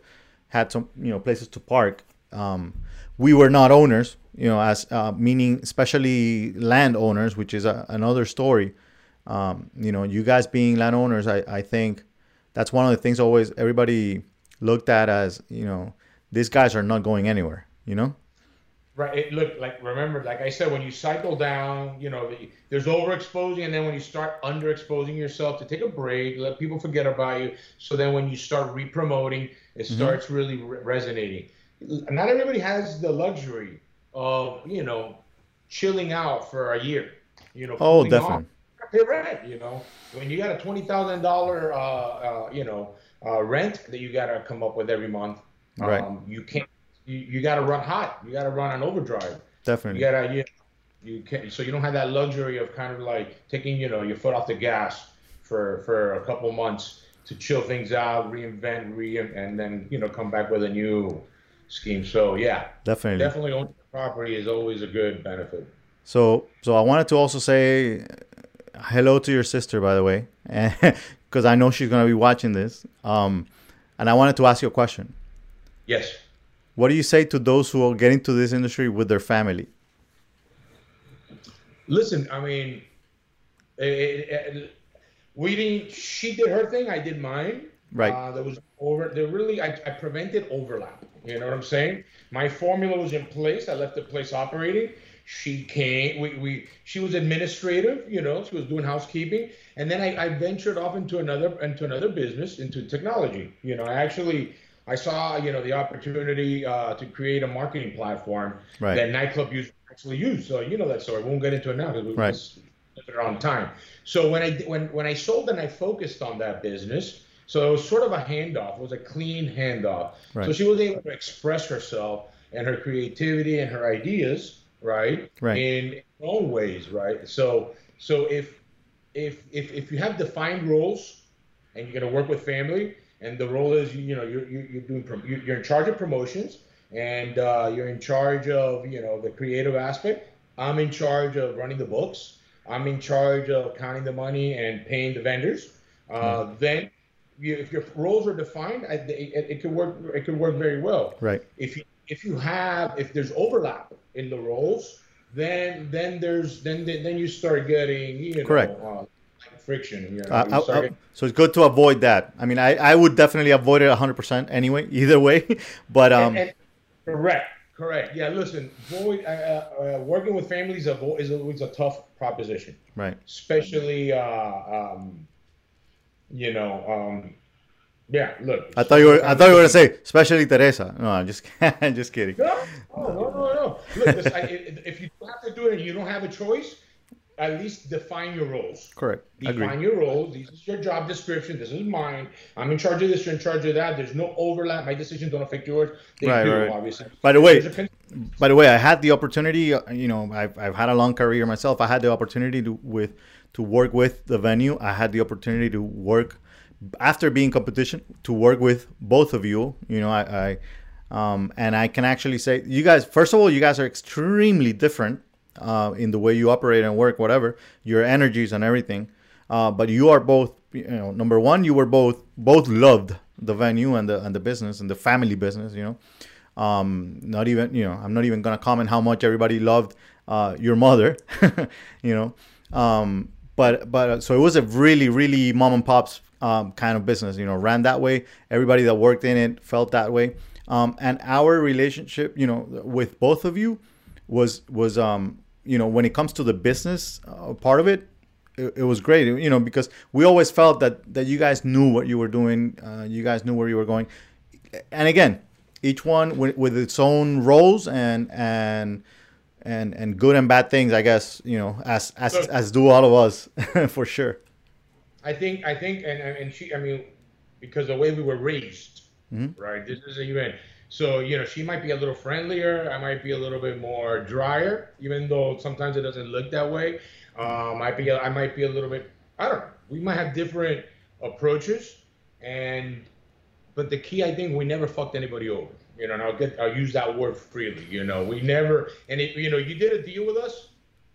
had some you know places to park um we were not owners you know as uh, meaning especially landowners which is a, another story um you know you guys being landowners i i think that's one of the things always everybody looked at as you know these guys are not going anywhere you know Right. It look like remember, like I said, when you cycle down, you know, there's overexposing, and then when you start underexposing yourself, to take a break, let people forget about you. So then when you start re-promoting, it starts really re- resonating. Not everybody has the luxury of you know chilling out for a year. You know. oh definitely pay rent. You know, when you got a twenty thousand dollar, uh, uh, you know, uh, rent that you got to come up with every month. Um, Right. You can't. You, you got to run hot. You got to run on overdrive. Definitely. You gotta you, you can so you don't have that luxury of kind of like taking you know your foot off the gas for for a couple months to chill things out, reinvent, re and then you know come back with a new scheme. So yeah, definitely definitely owning property is always a good benefit. So, so I wanted to also say hello to your sister, by the way, because I know she's gonna be watching this. Um, and I wanted to ask you a question. Yes. What do you say to those who are getting to this industry with their family? Listen, I mean, it, it, we didn't. She did her thing. I did mine. Right. Uh, there was over. There really. I, I prevented overlap. You know what I'm saying? My formula was in place. I left the place operating. She came. We, we she was administrative. You know, she was doing housekeeping, and then I, I ventured off into another into another business into technology. You know, I actually I saw, you know, the opportunity uh, to create a marketing platform Right. that nightclub users actually use. So you know that story. We won't get into it now because we Right. just it on time. So when I when when I sold and I focused on that business, so it was sort of a handoff. It was a clean handoff. So she was able to express herself and her creativity and her ideas, right? Right. In her own ways, right? So so if if if if you have defined roles and you're going to work with family and the role is you know you're you're, you're doing you're in charge of promotions and uh, you're in charge of you know the creative aspect i'm in charge of running the books i'm in charge of counting the money and paying the vendors uh, then you, if your roles are defined I, it, it could work it could work very well Right. if you if you have if there's overlap in the roles then then there's then then you start getting you know Correct. uh, friction you know I- you I- I- so it's good to avoid that. I mean, I, I would definitely avoid it 100% anyway, either way. But um, and, and, correct correct yeah listen void, uh, uh, uh, working with families is, always a tough proposition right. especially uh, um, you know um, yeah look I thought you were I thought you were gonna say, especially Teresa. No, I'm just I'm just kidding. No, no, no, no, no. Look, this, I, if if you have to do it and you don't have a choice, at least define your roles. Correct. Define Agreed. your roles. This is your job description. This is mine. I'm in charge of this. You're in charge of that. There's no overlap. My decisions don't affect yours. They Right, do, right. obviously. By the way, There's a con- By the way, I had the opportunity. You know, I've, I've had a long career myself. I had the opportunity to with to work with the venue. I had the opportunity to work after being competition to work with both of you. You know, I, I um, and I can actually say you guys. First of all, you guys are extremely different uh, in the way you operate and work. Whatever your energies and everything. Uh, but you are both. You know, number one, you were both both loved the venue and the and the business and the family business. You know um not even you know i'm not even gonna comment how much everybody loved uh your mother you know um but but uh, so it was a really really mom and pops um kind of business you know ran that way everybody that worked in it felt that way um and our relationship you know with both of you was was um you know when it comes to the business uh, part of it it, it was great you know because we always felt that that you guys knew what you were doing uh, you guys knew where you were going and again each one with, with its own roles and and and and good and bad things i guess you know as as Look. as do all of us for sure I think I think and and she I mean because the way we were raised, Mhm. right? This is a even so you know she might be a little friendlier. I might be a little bit more drier, even though sometimes it doesn't look that way. Um, might be I might be a little bit I don't know. We might have different approaches, and but the key I think we never fucked anybody over. You know, and I'll get I'll use that word freely. You know, we never and it, you know you did a deal with us,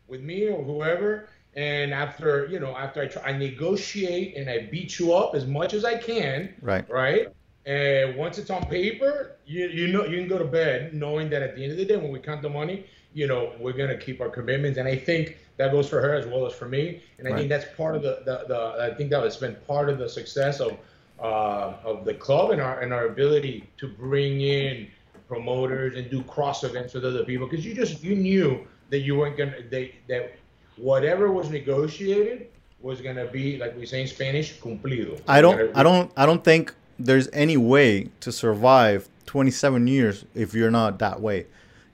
with me or whoever, and after you know after I try I negotiate and I beat you up as much as I can, right right? And once it's on paper, you you know you can go to bed knowing that at the end of the day when we count the money, you know we're gonna keep our commitments, and I think that goes for her as well as for me, and I Right. think that's part of the, the, the I think that has been part of the success of uh, of the club and our and our ability to bring in promoters and do cross events with other people because you just you knew that you weren't gonna they that whatever was negotiated was gonna be like we say in Spanish cumplido. i don't i don't i don't think there's any way to survive 27 years if you're not that way.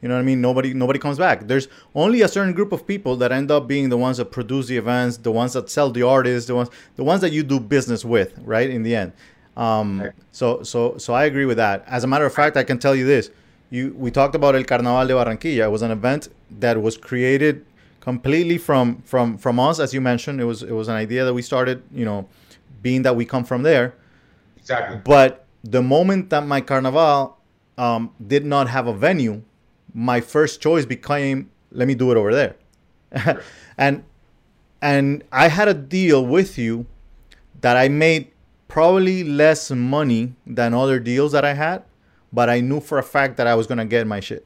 You know what i mean? Nobody nobody comes back. There's only a certain group of people that end up being the ones that produce the events the ones that sell the artists the ones the ones that you do business with right in the end. Um so so so i agree with that. As a matter of fact i can tell you this. You we talked about el carnaval de barranquilla. It was an event that was created completely from from from us as you mentioned. It was it was an idea that we started you know being that we come from there exactly. but the moment that my carnival um, did not have a venue, my first choice became let me do it over there, and and I had a deal with you that I made probably less money than other deals that I had, but I knew for a fact that I was gonna get my shit.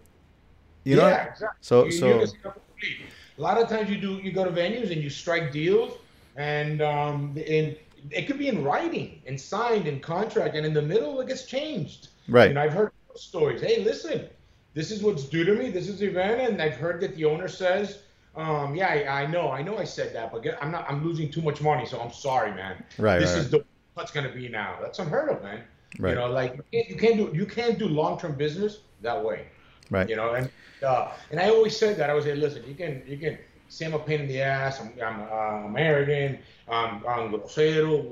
You know, yeah, exactly. so You- so you just gotta complete. a lot of times you do you go to venues and you strike deals and um and it could be in writing and signed and contract and in the middle it gets changed. right, And I've heard stories. Hey, listen, this is what's due to me. This is the event, and I've heard that the owner says, um, "Yeah, I, I know, I know, I said that, but get, I'm not. I'm losing too much money, so I'm sorry, man. right, this right, is the what's gonna be now. That's unheard of, man. Right. You know, like you can't do you can't do long term business that way. Right. You know, and uh, and I always said that I was say, listen, you can you can say I'm a pain in the ass, I'm I'm, uh, I'm arrogant, I'm, I'm grosero,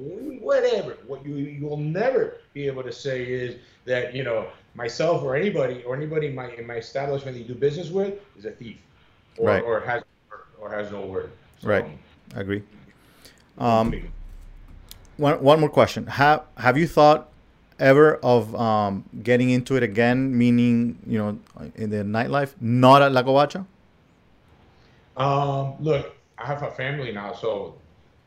whatever. What you you'll never be able to say is that you know myself or anybody or anybody in my in my establishment that you do business with is a thief, or, Right. or has or has no word. So, Right. I agree. Um, one one more question. Have have you thought ever of um, getting into it again? Meaning, you know, in the nightlife, not at La Covacha? Um, look, I have a family now, so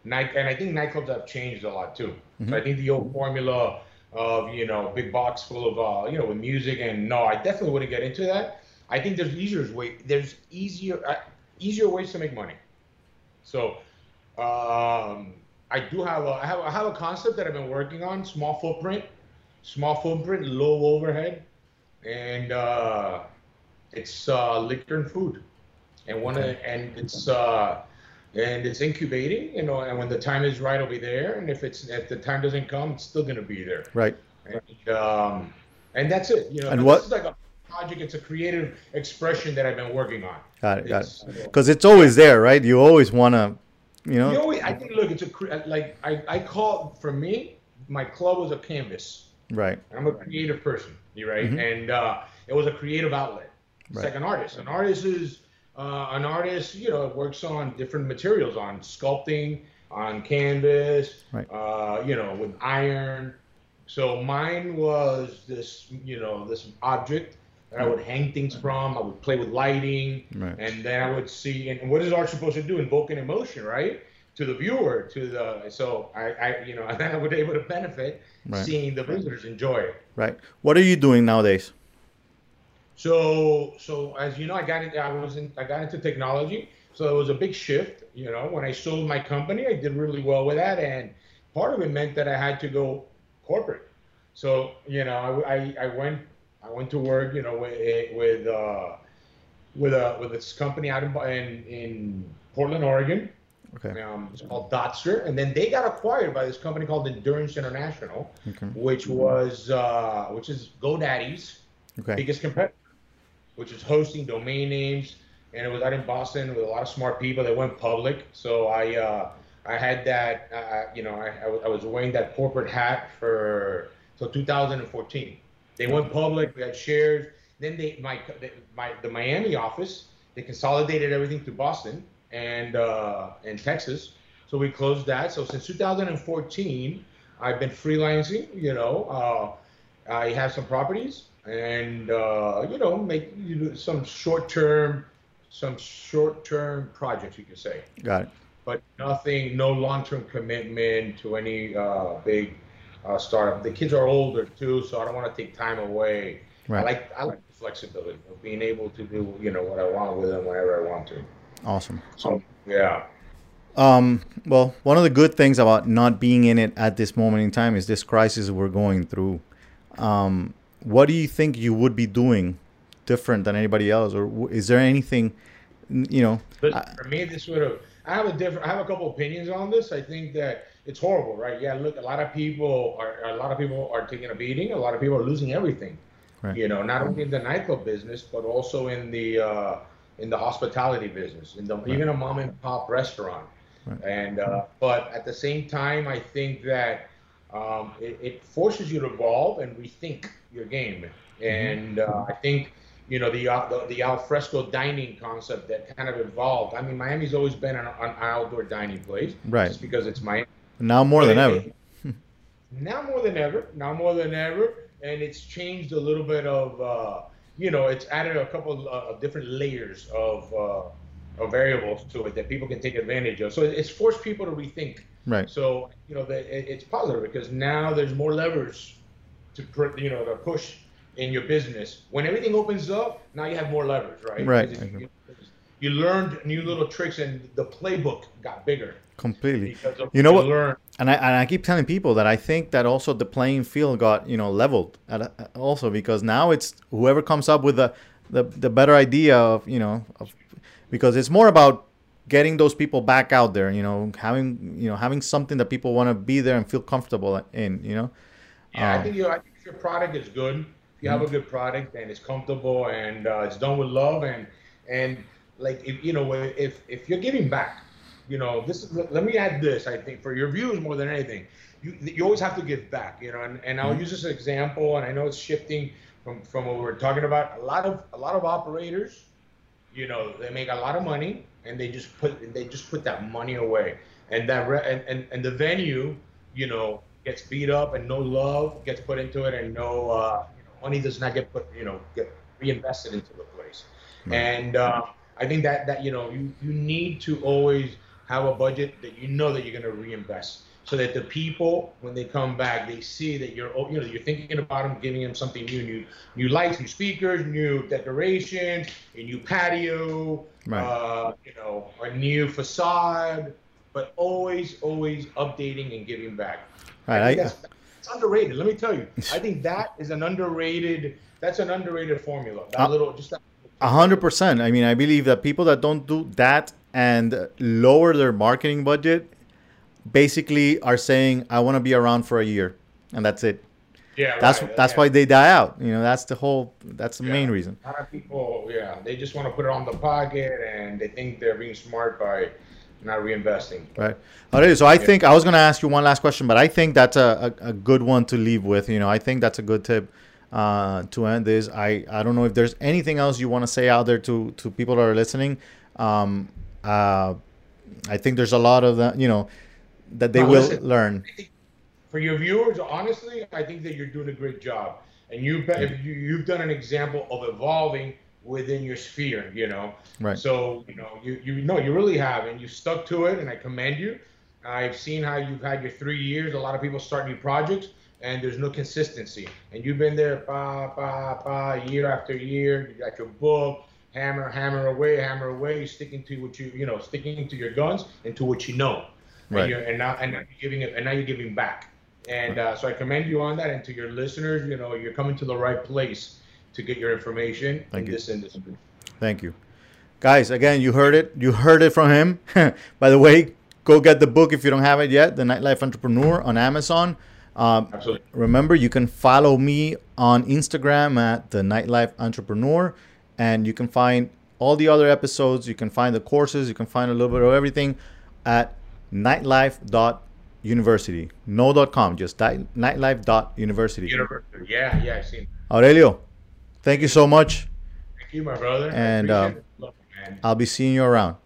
night and I think nightclubs have changed a lot too. Mm-hmm. So I think the old formula of you know big box full of uh, you know with music and no, I definitely wouldn't get into that. I think there's easier way. There's easier uh, easier ways to make money. So um, I do have a I have I have a concept that I've been working on. Small footprint, small footprint, low overhead, and uh, it's uh, liquor and food and one of, and it's uh and it's incubating you know and when the time is right it'll be there and if it's if the time doesn't come it's still going to be there Right. and um and that's it you know And but what- this is like a project it's a creative expression that i've been working on Got it. Got It's, it. you know, Because it's always there, right? You always want to, you know. you always, i think look it's a cre- like i i call for me my club was a canvas Right. I'm a creative person, you right? Mhm. And uh, it was a creative outlet. It's Right. like an artist. An artist is uh, an artist, you know, works on different materials, on sculpting, on canvas, Right. uh, you know, with iron. So mine was this, you know, this object that I would hang things from. I would play with lighting, Right. and then I would see. And what is art supposed to do? Invoke an emotion, right? To the viewer, to the so I, I you know, I would able to benefit Right. seeing the visitors enjoy it. Right. What are you doing nowadays? So, so as you know, I got into, I was in, I got into technology. So it was a big shift. You know, when I sold my company, I did really well with that, and part of it meant that I had to go corporate. So, you know, I, I, I went, I went to work, you know, with with uh, with a with this company out in in, in Portland, Oregon. Okay. Um, it's called Dotster, and then they got acquired by this company called Endurance International, Okay. which was uh, which is GoDaddy's Okay. biggest competitor, which is hosting domain names, and it was out in Boston with a lot of smart people that went public. So I uh, I had that uh, you know I, I was- wearing that corporate hat for till 2014. They went public. We had shares. Then they my my the Miami office they consolidated everything to Boston and uh, and Texas. So we closed that. So since 2014, I've been freelancing. You know, uh, I have some properties and uh, you know make you know, some short-term some short-term projects you could say Got it. but nothing no long-term commitment to any uh, big uh, startup the kids are older too so i don't want to take time away Right. i like i like the flexibility of being able to do you know what i want with them whenever i want to Awesome. so yeah Um, well, one of the good things about not being in it at this moment in time is this crisis we're going through. Um, what do you think you would be doing different than anybody else, or w- is there anything, you know? But I- for me, this would have. I have a different. I have a couple opinions on this. I think that it's horrible, right? Yeah, look, a lot of people are. A lot of people are taking a beating. A lot of people are losing everything. Right. You know, not only in the nightclub business, but also in the uh, in the hospitality business, in the even a mom and pop restaurant. Right. And uh, but at the same time, I think that um, it, it forces you to evolve and rethink your game. And uh, I think you know the, uh, the the alfresco dining concept that kind of evolved. I mean, Miami's always been an, an outdoor dining place, Right. Just because it's Miami. Now more than ever. now more than ever. Now more than ever, and it's changed a little bit of, uh, you know, it's added a couple of, uh, different layers of, uh, of variables to it that people can take advantage of. So it's forced people to rethink. Right. So you know, it's positive because now there's more levers to pr- you know to push in your business. When everything opens up, now you have more levers, right? Right. You, you learned new little tricks, and the playbook got bigger Completely. You know what? learned. And I, and I keep telling people that I think that also the playing field got you know leveled at also because now it's whoever comes up with the, the the better idea of you know of because it's more about getting those people back out there you know having you know having something that people want to be there and feel comfortable in you know Yeah, I Um, think you. I think your product is good, if you have a good product and it's comfortable and uh, it's done with love and and like if you know if if you're giving back, you know this. Let me add this. I think for your views more than anything, you you always have to give back. You know, and, and I'll use this as an example. And I know it's shifting from from what we're talking about. A lot of a lot of operators, you know, they make a lot of money and they just put they just put that money away and that re- and, and and the venue, you know, gets beat up and no love gets put into it and no uh, you know, money does not get put you know get reinvested into the place. And uh, I think that that you know you you need to always have a budget that you know that you're going to reinvest so that the people when they come back they see that you're oh, you know you're thinking about them giving them something new new new lights new speakers new decorations a new patio Right. uh, you know a new facade but always always updating and giving back Right, I think I- that's, it's underrated let me tell you i think that is an underrated that's an underrated formula that Uh, little just A hundred percent. I mean, I believe that people that don't do that and lower their marketing budget basically are saying, "I want to be around for a year," and that's it. Yeah That's right, that's yeah. why they die out. You know, that's the whole. That's the main reason. A lot of people, yeah, they just want to put it on the pocket and they think they're being smart by not reinvesting. Right. Alright, so I think I was gonna ask you one last question, but I think that's a, a, a good one to leave with. You know, I think that's a good tip uh, to end this. I, I don't know if there's anything else you want to say out there to, to people that are listening. Um, uh, I think there's a lot of that, you know, that they Now, will listen. learn. For your viewers, honestly, I think that you're doing a great job, and you've been, you, you've done an example of evolving within your sphere. You know, Right. So you know, you you know, you really have, and you stuck to it, and I commend you. I've seen how you've had your three years. A lot of people start new projects, and there's no consistency. And you've been there, ba ba ba, year after year. You got your book, hammer hammer away, hammer away, sticking to what you you know, sticking to your guns and to what you know. Right. And, you're, and now and now you're giving it, and now you're giving back. And uh, so I commend you on that, and to your listeners, you know, you're coming to the right place to get your information Thank in you. this industry. Thank you. Guys, again, you heard it. You heard it from him. By the way, go get the book if you don't have it yet, The Nightlife Entrepreneur on Amazon. Um, Absolutely. Remember, you can follow me on Instagram at the Nightlife Entrepreneur, and you can find all the other episodes. You can find the courses. You can find a little bit of everything at nightlife.university. No dot com, just nightlife.university. University. Yeah, yeah, I seen. Aurelio, thank you so much. Thank you, my brother. And, um, it. Love. I'll be seeing you around.